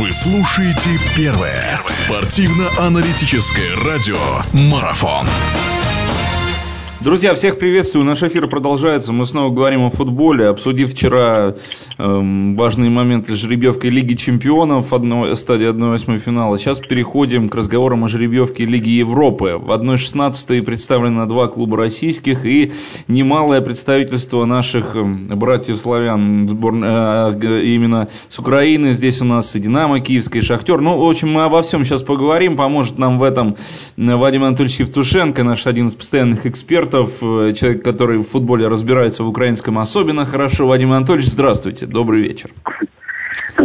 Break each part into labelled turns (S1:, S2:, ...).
S1: Вы слушаете первое спортивно-аналитическое радио «Марафон».
S2: Друзья, всех приветствую. Наш эфир продолжается. Мы снова говорим о футболе. Обсудив вчера эм, важные моменты жеребьевки Лиги Чемпионов, одной, стадии 1-8 финала. Сейчас переходим к разговорам о жеребьевке Лиги Европы. В 1-16 представлено два клуба российских и немалое представительство наших эм, братьев-славян сборная, э, именно с Украины. Здесь у нас и Динамо, Киевский, и Шахтер. Ну, в общем, мы обо всем сейчас поговорим. Поможет нам в этом Вадим Анатольевич Евтушенко, наш один из постоянных экспертов экспертов, э, человек, который в футболе разбирается в украинском особенно хорошо. Вадим Анатольевич, здравствуйте, добрый вечер.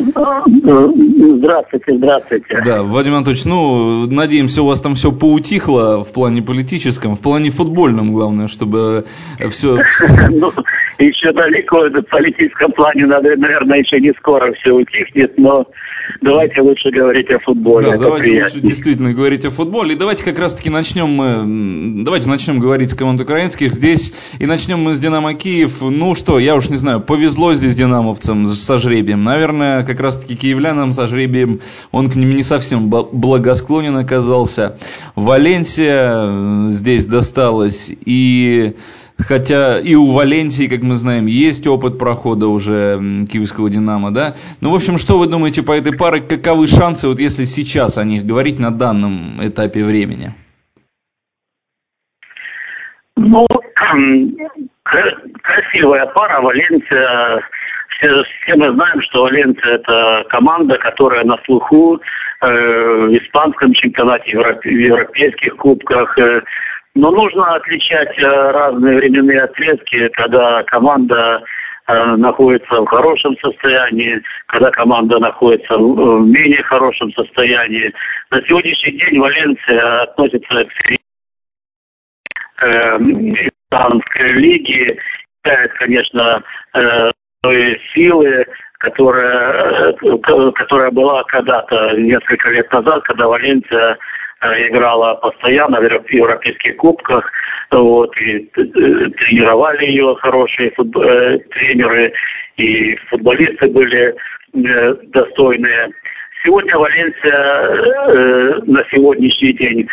S3: Здравствуйте, здравствуйте.
S2: Да, Вадим Анатольевич, ну, надеемся, у вас там все поутихло в плане политическом, в плане футбольном, главное, чтобы все...
S3: Ну, еще далеко в политическом плане, наверное, еще не скоро все утихнет, но давайте лучше говорить о футболе.
S2: Да, давайте приятнее. лучше действительно говорить о футболе. И давайте как раз-таки начнем мы, давайте начнем говорить с команд украинских здесь. И начнем мы с Динамо Киев. Ну что, я уж не знаю, повезло здесь динамовцам со жребием. Наверное, как раз-таки киевлянам со жребием он к ним не совсем благосклонен оказался. Валенсия здесь досталась и Хотя и у Валенсии, как мы знаем, есть опыт прохода уже киевского «Динамо», да? Ну, в общем, что вы думаете по этой паре? Каковы шансы, вот если сейчас о них говорить на данном этапе времени?
S3: Ну, красивая пара. Валенсия, все, все мы знаем, что Валенсия это команда, которая на слуху э, в испанском чемпионате, в европейских кубках, э, но нужно отличать э, разные временные отрезки, когда команда э, находится в хорошем состоянии, когда команда находится в менее хорошем состоянии. На сегодняшний день Валенсия относится к испанской лиги, являет, конечно, той силы, которая, которая была когда-то, несколько лет назад, когда Валенсия Э, играла постоянно в европейских кубках, вот, и э, тренировали ее хорошие футбол, э, тренеры, и футболисты были достойные. Сегодня Валенсия на сегодняшний день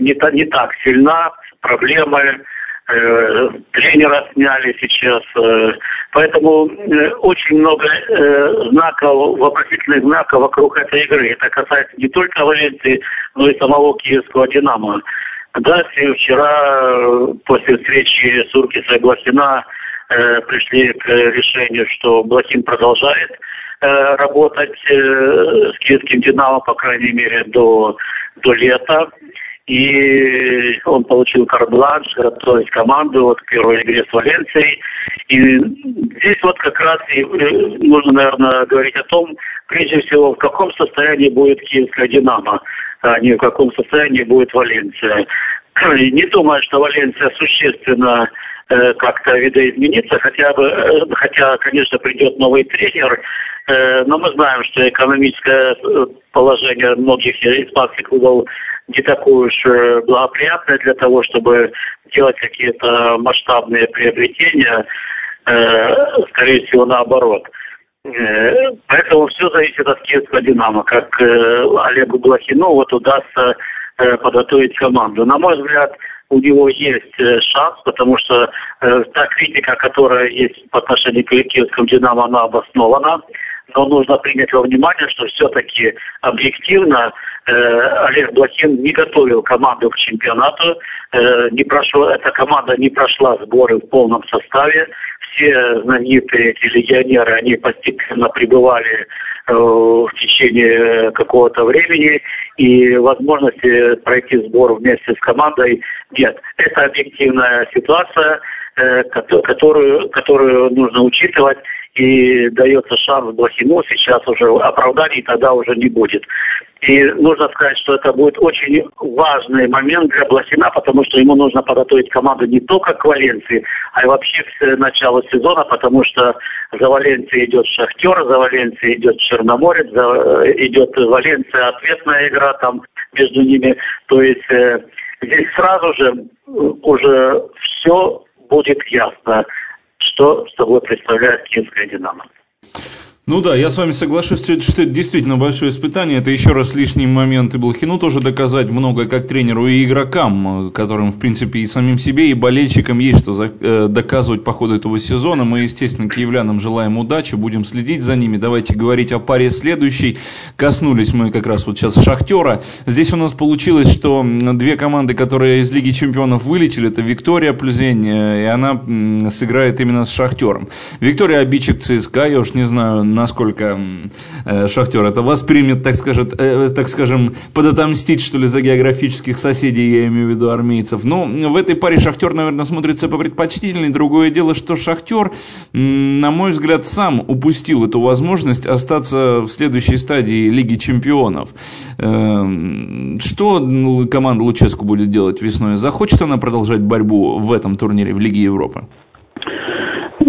S3: не, не так сильна, проблемы, Э, тренера сняли сейчас. Э, поэтому э, очень много знаков, вопросительных знаков вокруг этой игры. Это касается не только Валенции, но и самого киевского «Динамо». Да, вчера после встречи Суркиса и Блохина пришли к решению, что Блохин продолжает работать с киевским «Динамо», по крайней мере, до, до лета и он получил карбланш готовить команду вот, к первой игре с Валенцией. И здесь вот как раз и э, нужно, наверное, говорить о том, прежде всего, в каком состоянии будет киевская «Динамо», а не в каком состоянии будет Валенция. Не думаю, что Валенция существенно э, как-то видоизменится, хотя бы, э, хотя, конечно, придет новый тренер, но мы знаем, что экономическое положение многих испанских клубов не такое уж э, благоприятное для того, чтобы делать какие-то масштабные приобретения, э, скорее всего, наоборот. Э, поэтому все зависит от киевского «Динамо». Как Олегу Блохину вот удастся подготовить команду. На мой взгляд, у него есть шанс, потому что та критика, которая есть по отношению к киевскому «Динамо», она обоснована но нужно принять во внимание, что все-таки объективно э, Олег Блохин не готовил команду к чемпионату, э, не прошло, эта команда не прошла сборы в полном составе, все знаменитые эти легионеры, они постепенно пребывали э, в течение какого-то времени, и возможности пройти сбор вместе с командой нет. Это объективная ситуация, которую, которую нужно учитывать и дается шанс Блохину, сейчас уже оправданий тогда уже не будет. И нужно сказать, что это будет очень важный момент для Блохина, потому что ему нужно подготовить команду не только к Валенции, а и вообще к началу сезона, потому что за Валенцией идет Шахтер, за Валенцией идет Черноморец, за, идет Валенция, ответная игра там между ними. То есть э, здесь сразу же уже все будет ясно что собой представляет киевская «Динамо».
S2: Ну да, я с вами соглашусь, что это действительно большое испытание. Это еще раз лишний момент и Блохину тоже доказать много как тренеру и игрокам, которым, в принципе, и самим себе, и болельщикам есть что э, доказывать по ходу этого сезона. Мы, естественно, киевлянам желаем удачи, будем следить за ними. Давайте говорить о паре следующей. Коснулись мы как раз вот сейчас Шахтера. Здесь у нас получилось, что две команды, которые из Лиги Чемпионов вылетели, это Виктория Плюзень, э, и она сыграет именно с Шахтером. Виктория обидчик ЦСКА, я уж не знаю, насколько э, Шахтер это воспримет, так, скажет, э, так скажем, подотомстить, что ли, за географических соседей, я имею в виду армейцев. Но в этой паре Шахтер, наверное, смотрится попредпочтительней. Другое дело, что Шахтер, на мой взгляд, сам упустил эту возможность остаться в следующей стадии Лиги Чемпионов. Э, что команда Луческу будет делать весной? Захочет она продолжать борьбу в этом турнире в Лиге Европы?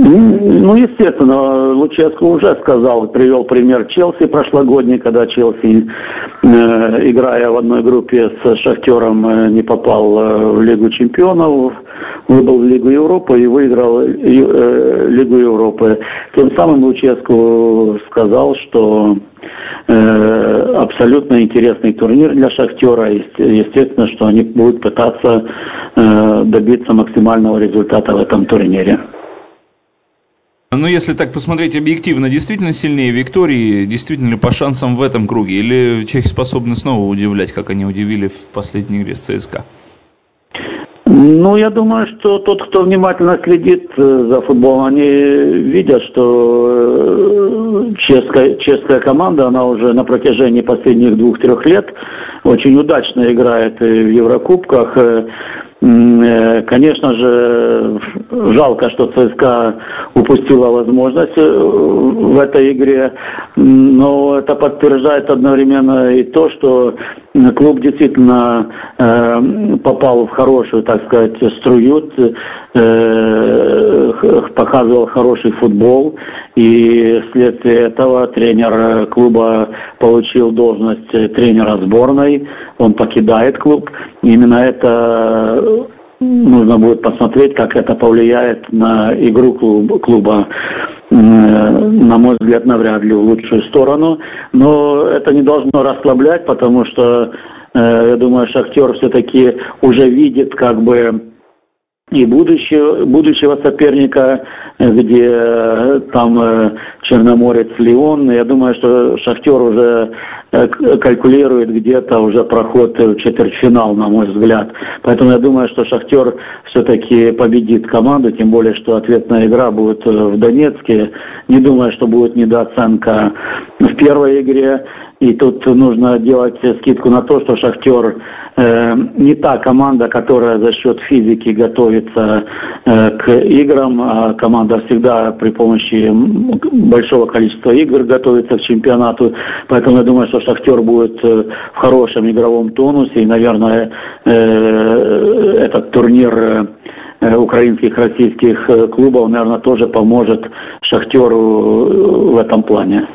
S3: Ну, естественно, Луческо уже сказал, привел пример Челси прошлогодний, когда Челси, э, играя в одной группе с Шахтером, э, не попал э, в Лигу чемпионов, выбыл в Лигу Европы и выиграл Лигу Европы. Тем самым Луческо сказал, что абсолютно интересный турнир для Шахтера. Естественно, что они будут пытаться добиться максимального результата в этом турнире.
S2: Ну, если так посмотреть объективно, действительно сильнее Виктории, действительно по шансам в этом круге? Или чехи способны снова удивлять, как они удивили в последней игре с ЦСКА?
S3: Ну, я думаю, что тот, кто внимательно следит э, за футболом, они видят, что э, чешская, чешская команда, она уже на протяжении последних двух-трех лет очень удачно играет в Еврокубках. Э, конечно же, жалко, что ЦСКА упустила возможность э, в этой игре, но это подтверждает одновременно и то, что клуб действительно э, попал в хорошую, так сказать, струю, показывал хороший футбол, и вследствие этого тренер клуба получил должность тренера сборной, он покидает клуб. Именно это нужно будет посмотреть, как это повлияет на игру клуба. На мой взгляд, навряд ли в лучшую сторону. Но это не должно расслаблять, потому что, э, я думаю, Шахтер все-таки уже видит как бы и будущего, будущего соперника, где э, там э, Черноморец Леон. Я думаю, что Шахтер уже э, калькулирует где-то уже проход в четвертьфинал, на мой взгляд. Поэтому я думаю, что Шахтер все-таки победит команду, тем более, что ответная игра будет в Донецке. Не думаю, что будет недооценка в первой игре. И тут нужно делать скидку на то, что Шахтер э, не та команда, которая за счет физики готовится э, к играм. А команда всегда при помощи большого количества игр готовится к чемпионату. Поэтому я думаю, что Шахтер будет э, в хорошем игровом тонусе. И, наверное, э, этот турнир э, украинских, российских э, клубов, наверное, тоже поможет Шахтеру в этом плане.